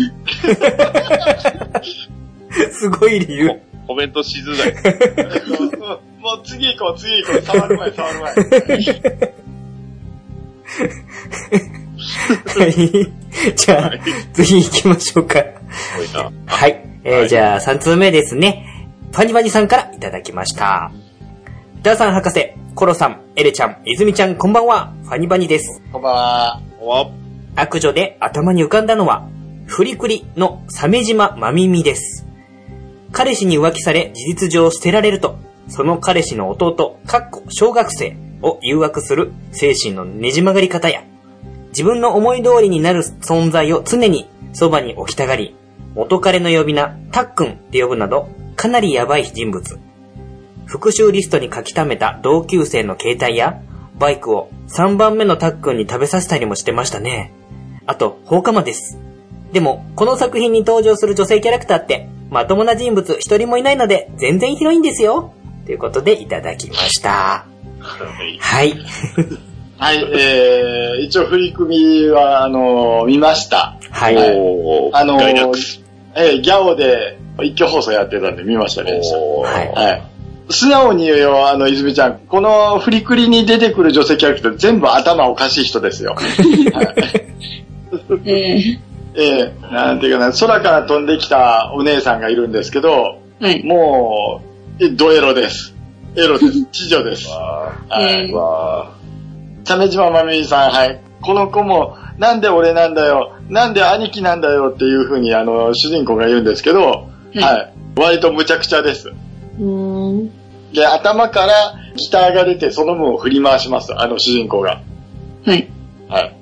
すごい理由。コメントしづらい。う んもう次行こう、次行こう。触る前、触る前。はい。じゃあ、次行きましょうか。はい。えーはいじゃあ、3通目ですね。ファニバニさんからいただきました。ダーさん博士、コロさん、エレちゃん、イズミちゃん、こんばんは。ファニバニです。こんばんは。お悪女で頭に浮かんだのは、フリクリの鮫島まみみです。彼氏に浮気され事実上捨てられると、その彼氏の弟、かっこ小学生を誘惑する精神のねじ曲がり方や、自分の思い通りになる存在を常にそばに置きたがり、元彼の呼び名、たっくんって呼ぶなど、かなりヤバい人物。復習リストに書き溜めた同級生の携帯や、バイクを3番目のたっくんに食べさせたりもしてましたね。あと、放火魔です。でも、この作品に登場する女性キャラクターって、まともな人物一人もいないので、全然広いんですよ。ということで、いただきました。はい。はい。はい、えー、一応振り組みは、あのー見ました。はい。おー、あのガイナッークス。えー、ギャオで一挙放送やってたんで見ましたね。おーはいはい。素直に言うよ、あの、泉ちゃん。このフリクリに出てくる女性キャラクター全部頭おかしい人ですよ。はいえ えー、なんていうかな、空から飛んできたお姉さんがいるんですけど、ー、はい。もう、えドエロです。エロです。地女です。わはいえーーわ鮫島まみみさん、はい。この子も、なんで俺なんだよ、なんで兄貴なんだよっていうふうに、あの、主人公が言うんですけど、はい。はい割と無茶苦茶です。うーん。で、頭からギターが出て、その分を振り回します、あの主人公が。はい。はい。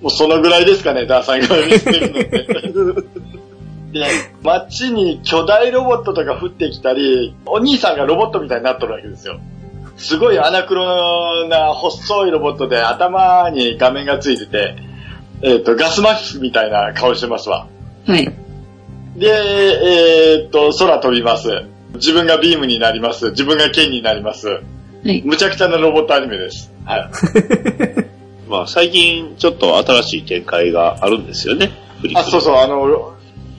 もうそのぐらいですかね、ダーさんが見せてるのって。で、街に巨大ロボットとか降ってきたり、お兄さんがロボットみたいになっとるわけですよ。すごいアナクロな細いロボットで頭に画面がついてて、えっ、と、ガスマスクみたいな顔してますわ。はい。で、えっ、と、空飛びます。自分がビームになります。自分が剣になります。はい。むちゃくちゃなロボットアニメです。はい。ー まあ、最近ちょっと新しい展開があるんですよね。フリッあ、プそうそう、あの、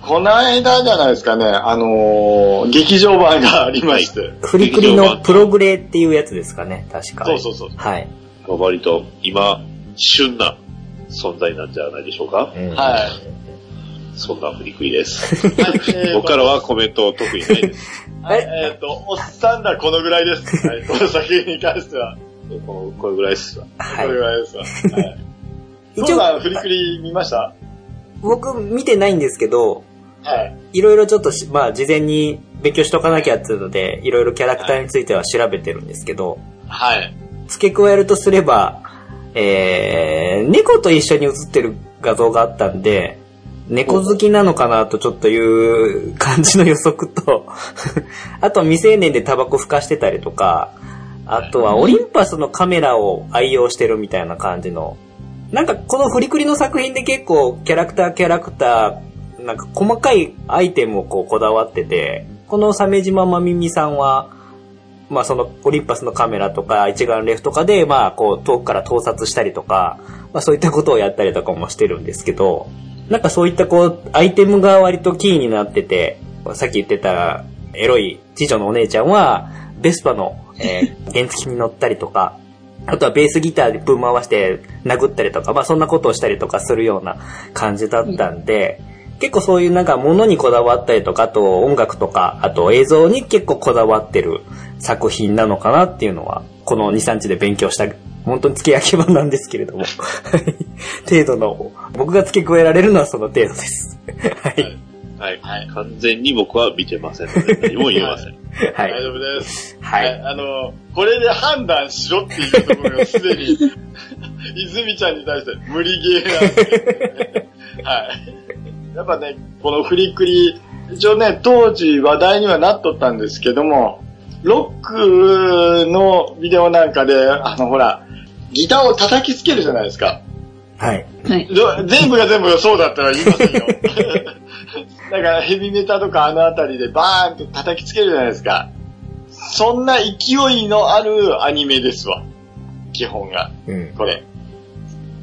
この間じゃないですかね、あのー劇場版がありまして。フリクリのプログレっていうやつですかね、確か。そうそうそう。はい。割と今、旬な存在なんじゃないでしょうか。うんはい。そんな振り食いです。僕からはコメント特にないです。はい、えっ、と、おっさんだ、このぐらいです。はい、この作品に関しては、このこれぐらいですわ。はいこれぐらいですわ。はい。一応そうだ、フリクリ見ました？僕見てないんですけど、はい。いろいろちょっとし、まあ事前に勉強しとかなきゃっていうので、いろいろキャラクターについては調べてるんですけど、はい。付け加えるとすれば、えー、猫と一緒に写ってる画像があったんで、猫好きなのかなとちょっという感じの予測と、あと未成年でタバコ吹かしてたりとか、あとはオリンパスのカメラを愛用してるみたいな感じの、なんかこのフリクリの作品で結構キャラクターキャラクター、なんか細かいアイテムをこうこだわってて、この鮫島まみみさんは、まあそのオリンパスのカメラとか一眼レフとかで、まあこう遠くから盗撮したりとか、まあそういったことをやったりとかもしてるんですけど、なんかそういったこうアイテムが割とキーになってて、さっき言ってたエロい次女のお姉ちゃんは、ベスパの、えー 原付に乗ったりとか、あとはベースギターでぶん回して殴ったりとか、まあそんなことをしたりとかするような感じだったんで、結構そういうなんか物にこだわったりとか、あと音楽とか、あと映像に結構こだわってる作品なのかなっていうのは、この2、3日で勉強した本当に付け焼き場なんですけれども。は い程度の、僕が付け加えられるのはその程度です。はい。はい。はい完全に僕は見てませんので、何も言えません。はい。大丈夫です。はい。あの、これで判断しろっていうところがすでに、泉ちゃんに対して無理ゲーなんで、はい。やっぱね、このフリクリ、一応ね、当時話題にはなっとったんですけども、ロックのビデオなんかで、あのほら、ギターを叩きつけるじゃないですか。はい。はい。ど全部が全部そうだったら言いませんよ。だからヘビメタとかあのあたりでバーンと叩きつけるじゃないですか。そんな勢いのあるアニメですわ。基本が。うん。これ。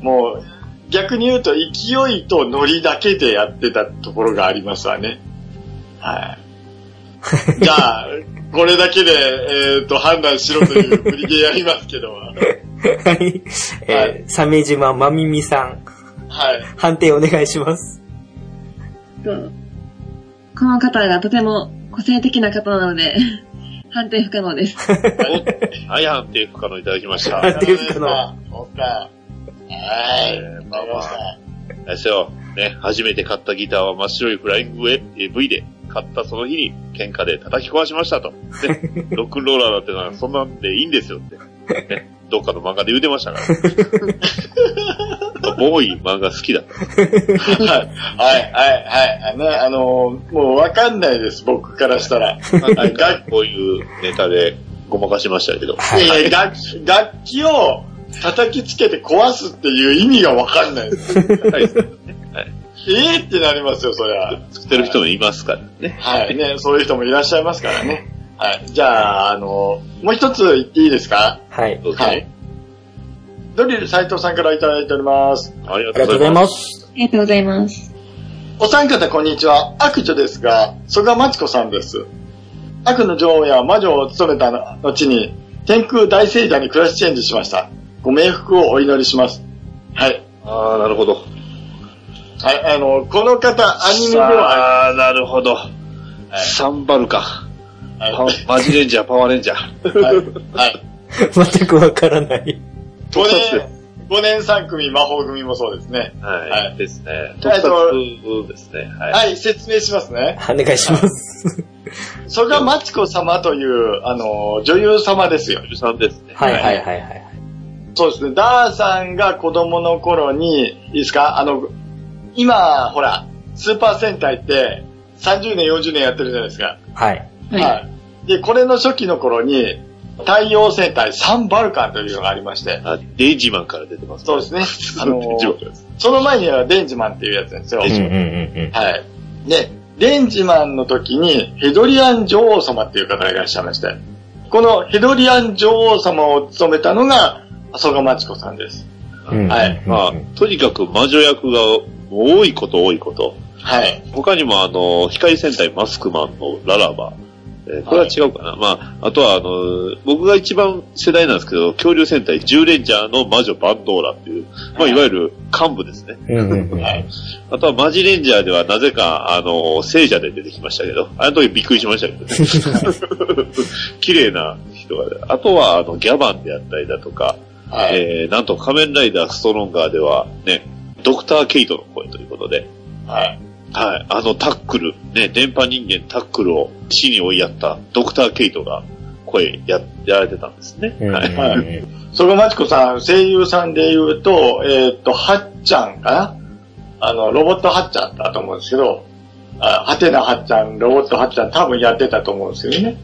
もう、逆に言うと勢いとノリだけでやってたところがありますわね。はい。じゃあ、これだけで、えっ、と、判断しろという振りゲーやりますけど。はい。えー、鮫島まみみさん、はい。判定お願いします。とこの方がとても個性的な方なので、判定不可能です。お はい、判定不可能いただきました。判定不可能。そうか。はい。まあまあまあれですよ。ね、初めて買ったギターは真っ白いフライング V で買ったその日に喧嘩で叩き壊しましたと。ね、ロックンローラーだってのはそんなんでいいんですよって。ね、どっかの漫画で言うてましたから。ボーイ漫画好きだった。はい、はい、はい、はい。ね、あのーもうわかんないです、僕からしたら。はい、楽こういうネタでごまかしましたけど。はいいやいや楽器を叩きつけて壊すっていう意味がわかんないです。はい。ええってなりますよ、そりゃ。作ってる人もいますからね。はい、ね、そういう人もいらっしゃいますからね。はい。じゃあ、あのーもう一つ言っていいですか？はい。どうぞはい。ドリル斉藤さんからいただいております。ありがありがとうございます。ありがとうございます。お三方こんにちは。悪女ですが、曽我真知子さんです。悪の女王や魔女を務めた後に、天空大聖者にクラスチェンジしました。ご冥福をお祈りします。はい。ああ、なるほど。はい、あの、この方、アニメでは、ああ、なるほど。サンバルか。はいパマジレンジャー、パワーレンジャー。はい。はい。全くわからない。5年、5年3組魔法組もそうですね。はい。はいですね。はい特撮ですね。はい。はい、説明しますね。お願いします。曽我真知子様という、あの、女優様ですよ。さんですね。はいはいはいはい。そうですね。ダーさんが子供の頃に、いいですか？あの、今、ほら、スーパー戦隊って30年、40年やってるじゃないですか。はい。はい。で、これの初期の頃に、太陽戦隊サンバルカンというのがありまして、あ、デイジマンから出てます。そうですね。あの。その前にはデンジマンっていうやつなんですよ。うんうんうんうん。はい。で、デンジマンの時にヘドリアン女王様っていう方がいらっしゃいまして、このヘドリアン女王様を務めたのが、曽我真知子さんです。うんはいまあ、とにかく魔女役が多いこと多いこと。はい。他にもあの、光戦隊マスクマンのララバ。えーこれは違うかな。まあ、あとはあの、僕が一番世代なんですけど、恐竜戦隊10レンジャーの魔女バンドーラっていう、まあ、いわゆる幹部ですね。あとはマジレンジャーではなぜか、あの、聖者で出てきましたけど、あの時びっくりしましたけどね。綺麗な人が、あとはあの、ギャバンであったりだとか、はい。えー、なんと仮面ライダーストロンガーではね、ドクター・ケイトの声ということで、はい。はい、あのタックル、ね、電波人間タックルを死に追いやったドクター・ケイトが声や、やられてたんですね。はい。はい曽我真知子さん、声優さんで言うと、えーっと、はっちゃんかな？あの、ロボットはっちゃんだと思うんですけど、あはてなはっちゃん、ロボットはっちゃん多分やってたと思うんですけどね。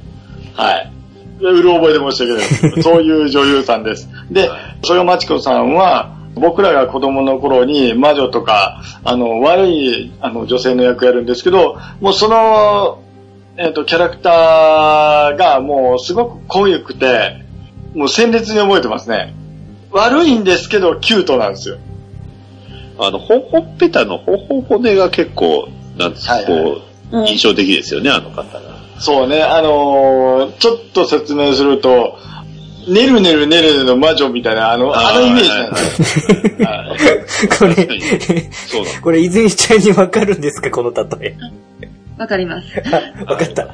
はい。うる覚えで申し訳ない。そういう女優さんです。で、曽我真知子さんは、僕らが子供の頃に魔女とか、あの、悪い、あの、女性の役やるんですけど、もうその、えっ、と、キャラクターがもうすごく濃ゆくて、もう鮮烈に覚えてますね。悪いんですけど、キュートなんですよ。あの、ほほっぺたのほほ骨が結構、なんつうはいはいこう、印象的ですよね、あの方が。そうね、あのーちょっと説明すると、ねるねるねるねるの魔女みたいな、あの、あのイメージなんですこれ。これ、泉ちゃんにわかるんですか？この例え。わかります。あ わかった。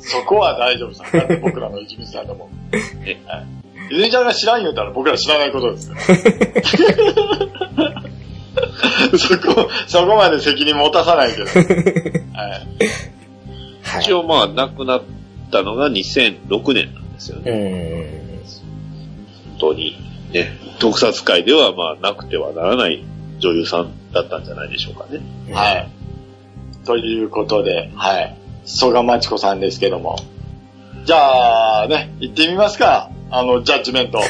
そこは大丈夫さ。僕らの一味さんだもん。ねはいゆずみちゃんが知らん言うたら僕ら知らないことですよ。そこ、そこまで責任持たさないけど。はい。はい。一応まあ、亡くなったのが2006年なんですようね。ん。本当に。ね。特撮界ではまあ、なくてはならない女優さんだったんじゃないでしょうかね。はい。ということで、はい。曽我町子さんですけども。じゃあ、ね、行ってみますか。あの、ジャッジメント。はい、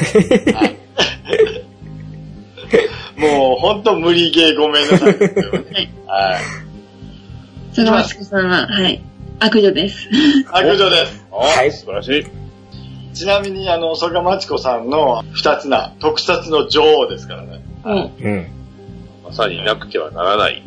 もう、ほんと無理ゲーごめんなさい。はい。そのマチコさんは、はい。悪女です。悪女です。はい素晴らしい。ちなみに、あの、曽我町子さんの二つな、特撮の女王ですからね。うん。うん。まさになくてはならない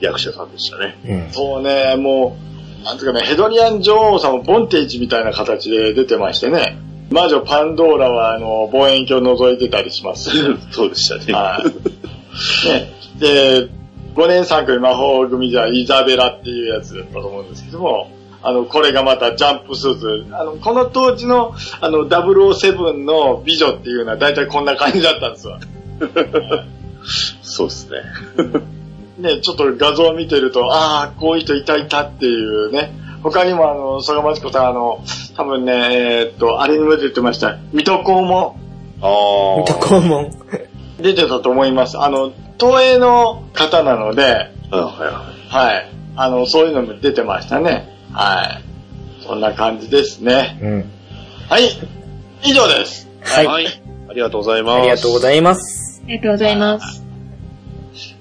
役者さんでしたね。うん。そうね、もう、なんていうかね、ヘドリアン女王さんもボンテージみたいな形で出てましてね。魔女パンドーラは、あの、望遠鏡を覗いてたりします。そうでしたね。はい。ね、で、5年3組魔法組じゃイザベラっていうやつだったと思うんですけども、あの、これがまたジャンプスーツ。あの、この当時の、あの、007の美女っていうのは大体こんな感じだったんですわ。そうですね。ね、ちょっと画像を見てると、ああ、こういう人いたいたっていうね。他にもあの、曽我町子さん、あの、多分ね、えーっと、あれにも出てました。水戸黄門ああ。水戸黄門。出てたと思います。あの、東映の方なので、はい。あの、そういうのも出てましたね。はい。そんな感じですね。うん。はい。以上です。はい。はい。ありがとうございます。ありがとうございます。ありがとうございます。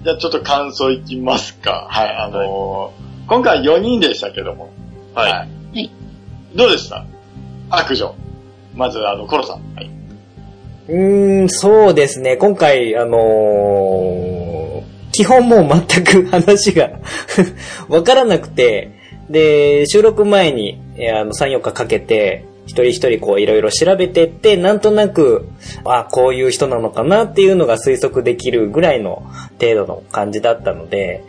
じゃあちょっと感想いきますか。はい。あのー今回4人でしたけども。はい。はいどうでした？悪女。まず、あの、コロさん。はい。うん、そうですね。今回、あのー基本もう全く話が わからなくて、で、収録前に、えーあの、3、4日かけて、一人一人こういろいろ調べてって、なんとなく、あ、こういう人なのかなっていうのが推測できるぐらいの程度の感じだったので、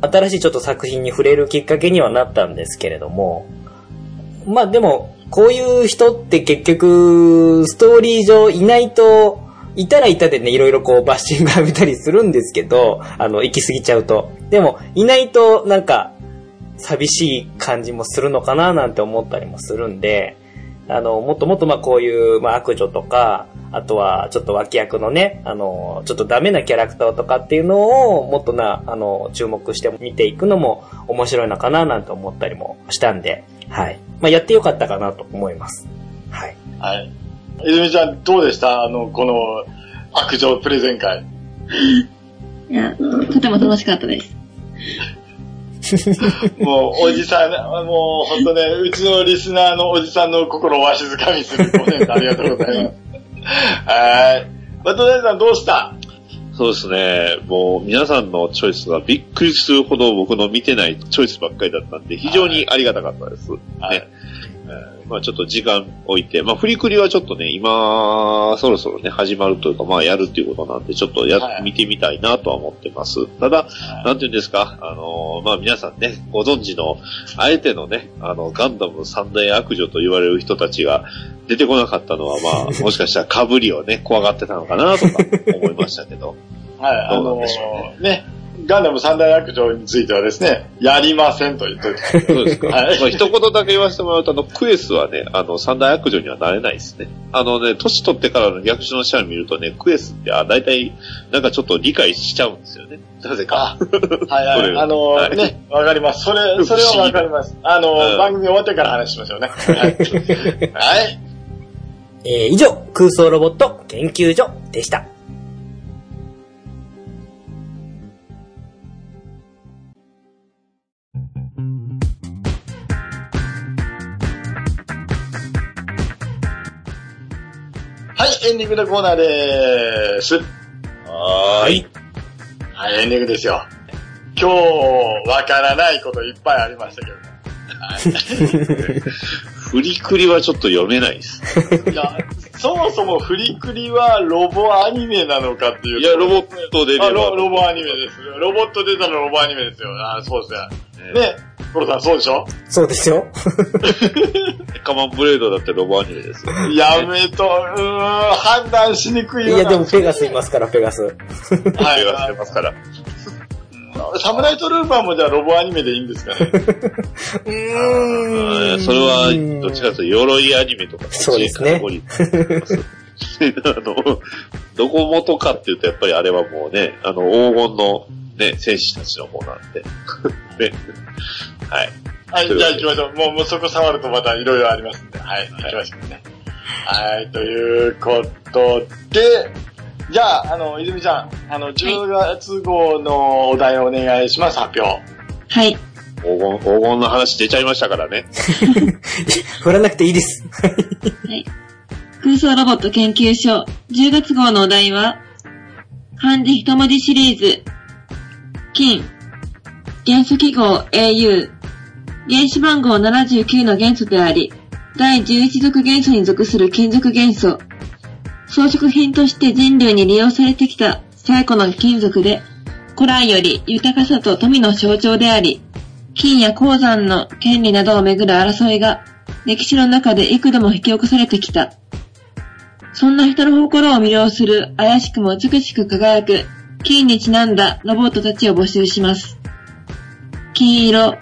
新しいちょっと作品に触れるきっかけにはなったんですけれども、まあでも、こういう人って結局、ストーリー上いないと、いたらいたでね、いろいろこうバッシング浴びたりするんですけど、あの、行き過ぎちゃうと。でも、いないとなんか、寂しい感じもするのかななんて思ったりもするんで、あの、もっともっとまあこういう、まあ悪女とか、あとはちょっと脇役のね、あの、ちょっとダメなキャラクターとかっていうのを、もっとな、あの、注目して見ていくのも面白いのかななんて思ったりもしたんで、はい。まあやってよかったかなと思います。はい。はい。泉ちゃん、どうでした？あの、この、悪女プレゼン会。いや、とても楽しかったです。もう、おじさん、もう、ほんとね、うちのリスナーのおじさんの心をわしづかみするコメントありがとうございます。はい。バトダイさんどうした？そうですね。もう皆さんのチョイスがびっくりするほど僕の見てないチョイスばっかりだったんで、非常にありがたかったです。はいね。えーまあちょっと時間置いて、まあ振りくりはちょっとね、今、そろそろね、始まるというか、まあやるっていうことなんで、ちょっとや、はい。見てみたいなとは思ってます。ただ、なんていうんですか、あのーまあ皆さんね、ご存知の、あえてのね、あの、ガンダム三大悪女と言われる人たちが出てこなかったのは、まあ、もしかしたら被りをね、怖がってたのかなとか思いましたけど。はい、どうなんでしょうね、ガンダム三大悪女についてはですね、やりませんと言っておいて。そうですか。はいまあ、一言だけ言わせてもらうと、あの、クエスはね、あの、三大悪女にはなれないですね。あのね、年取ってからの逆襲のシャア見るとね、クエスって、あ、大体、なんかちょっと理解しちゃうんですよね。なぜか。あ、はいはい。あのはいね、わかります。それ、それはわかります。あの、うん番組終わってから話しましょうね。はい。はい。えー以上、空想ロボット研究所でした。い、エンディングのコーナーでーす。はーい。はい、エンディングですよ。今日、わからないこといっぱいありましたけどね。フリクリはちょっと読めないです。いや、そもそもフリクリはロボアニメなのかっていう。いや、ロボットであね、ロロボアニメです。ロボット出たのロボアニメですよ。あそうですね。ね、コロさんそうでしょ？そうですよ。カマンブレードだってロボアニメですよ。やめと、うーん、判断しにくいいや、でもペガスいますから、ペガス。はい会話してますから。サムライトルーパーもじゃあロボアニメでいいんですかね？うーん。それは、どっちかというと、鎧アニメとか、そうですね あの、どこ元かっていうと、やっぱりあれはもうね、あの、黄金のね、戦士たちの方なんで。ね。はい。はい、じゃあ行きましょう。もう、もうそこ触るとまたいろいろありますんで。はい、行きましょうね。はい、ということで、じゃあ、あの、泉ちゃん、あの、10月号のお題をお願いします、発表。はい。黄金、黄金の話出ちゃいましたからね。振らなくていいです。はい。空想ロボット研究所10月号のお題は、漢字一文字シリーズ、金、元素記号 au、原子番号79の元素であり、第11属元素に属する金属元素、装飾品として人類に利用されてきた最古の金属で、古来より豊かさと富の象徴であり、金や鉱山の権利などをめぐる争いが歴史の中で幾度も引き起こされてきた。そんな人の心を魅了する怪しくも美しく輝く金にちなんだロボットたちを募集します。金色、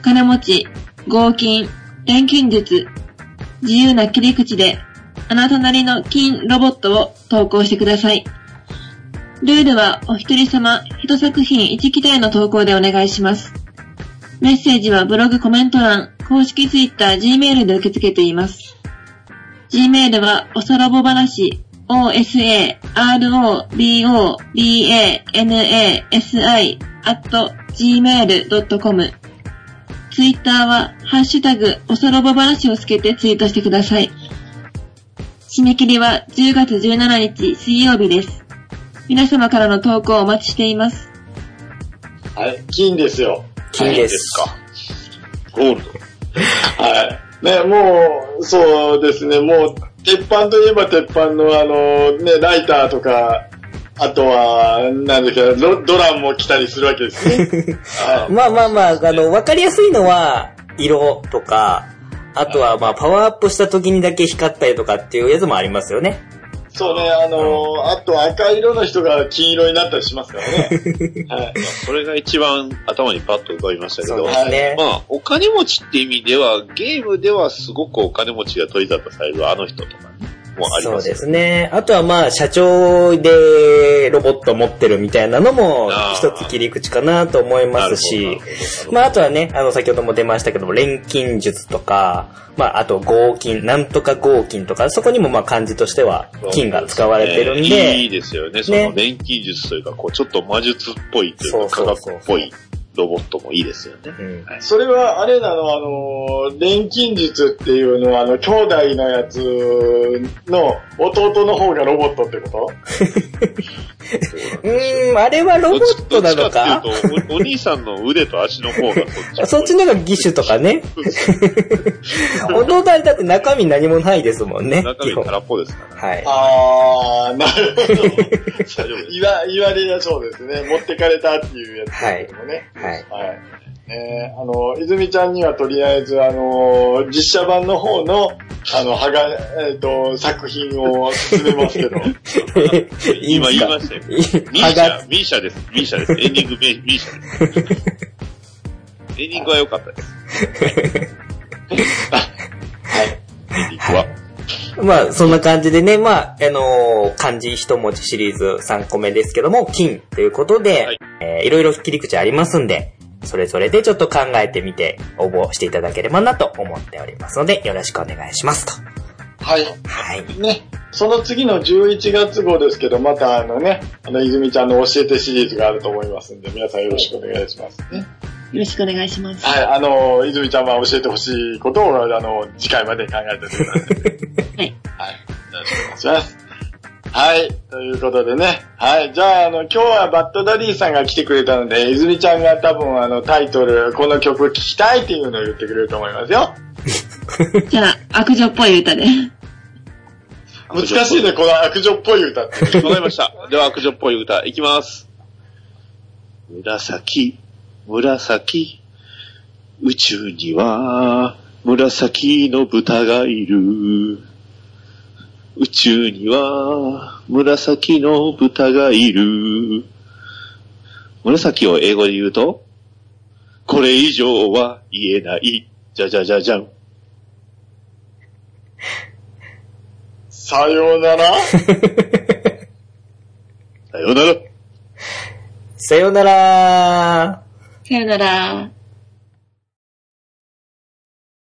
金持ち、合金、錬金術、自由な切り口であなたなりの金ロボットを投稿してください。ルールはお一人様一作品一機体の投稿でお願いします。メッセージはブログコメント欄、公式ツイッター、Gmail で受け付けています。Gmail はおさらぼ話、osarobobanasi at gmail.com ツイッターは、ハッシュタグ、おさらぼ話をつけてツイートしてください。締め切りは10月17日水曜日です。皆様からの投稿をお待ちしています。はい、金ですよ。金です。か？ゴールド。はい。ね、もう、そうですね、もう、鉄板といえば鉄板のあの、ね、ライターとか、あとは、なんだっけ、ドドラムも来たりするわけですね。はい。まあまあまあ、あの、わかりやすいのは、色とか、あとはまあ、パワーアップした時にだけ光ったりとかっていうやつもありますよね。そうね、あの、あと赤色の人が金色になったりしますからね。はい。それが一番頭にパッと浮かびましたけどそうで、すね。まあ、お金持ちって意味では、ゲームではすごくお金持ちが取り沙汰されるあの人とかね、もありそうでますね。あとはまあ、社長でロボット持ってるみたいなのも一つ切り口かなと思いますし、まあ、あとはね、あの、先ほども出ましたけども、錬金術とか、まあ、あと合金、なんとか合金とか、そこにもまあ漢字としては金が使われてるんいいで、ですよね。その錬金術というか、こう、ちょっと魔術っぽいというか、科そうそうそう。学っぽいロボットもいいですよね。うんそれは、あれなの、あの、錬金術っていうのは、あの、兄弟のやつの弟の方がロボットってこと？うーん、あれはロボットなのどっちかっていうとお、お兄さんの腕と足の方がそっち。そっちの方が義手とかね。弟はだって中身何もないですもんね。中身空っぽですから。はい。あー、なるほど。言わ、言われりゃそうですね。持ってかれたっていうやつもね。はい。はい。えー、あの、泉ちゃんにはとりあえず、あの、実写版の方の、あの、はが、えっ、と、作品を進めますけど。いいんすか？今言いましたよ。いいミーシャ、ミーシャです。ミーシャです。エンディングミミーシャです。エンディングは良かったです。エンディングは。まあ、そんな感じでね、まあ、あのー漢字一文字シリーズ3個目ですけども、金ということで、はいいえーいろいろ切り口ありますんで、それぞれでちょっと考えてみて応募していただければなと思っておりますので、よろしくお願いしますと。はい。はい。ね。その次の11月号ですけど、またあのね、あの、泉ちゃんの教えてシリーズがあると思いますんで、皆さんよろしくお願いしますね。よろしくお願いします。はい、あの、泉ちゃんは教えてほしいことを、あの、次回まで考えてください。はい。はい。よろしくお願いします。はい。ということでね。はい。じゃあ、あの、今日はバッドダディさんが来てくれたので、泉ちゃんが多分、あの、タイトル、この曲聴きたいっていうのを言ってくれると思いますよ。じゃあ、悪女っぽい歌で。難しいね、この悪女っぽい歌って。わかりました。では、悪女っぽい歌、いきます。紫、紫、宇宙には紫の豚がいる。宇宙には紫の豚がいる。紫を英語で言うと、これ以上は言えない。じゃじゃじゃじゃん。さようなら。さようなら。さよならさよなら。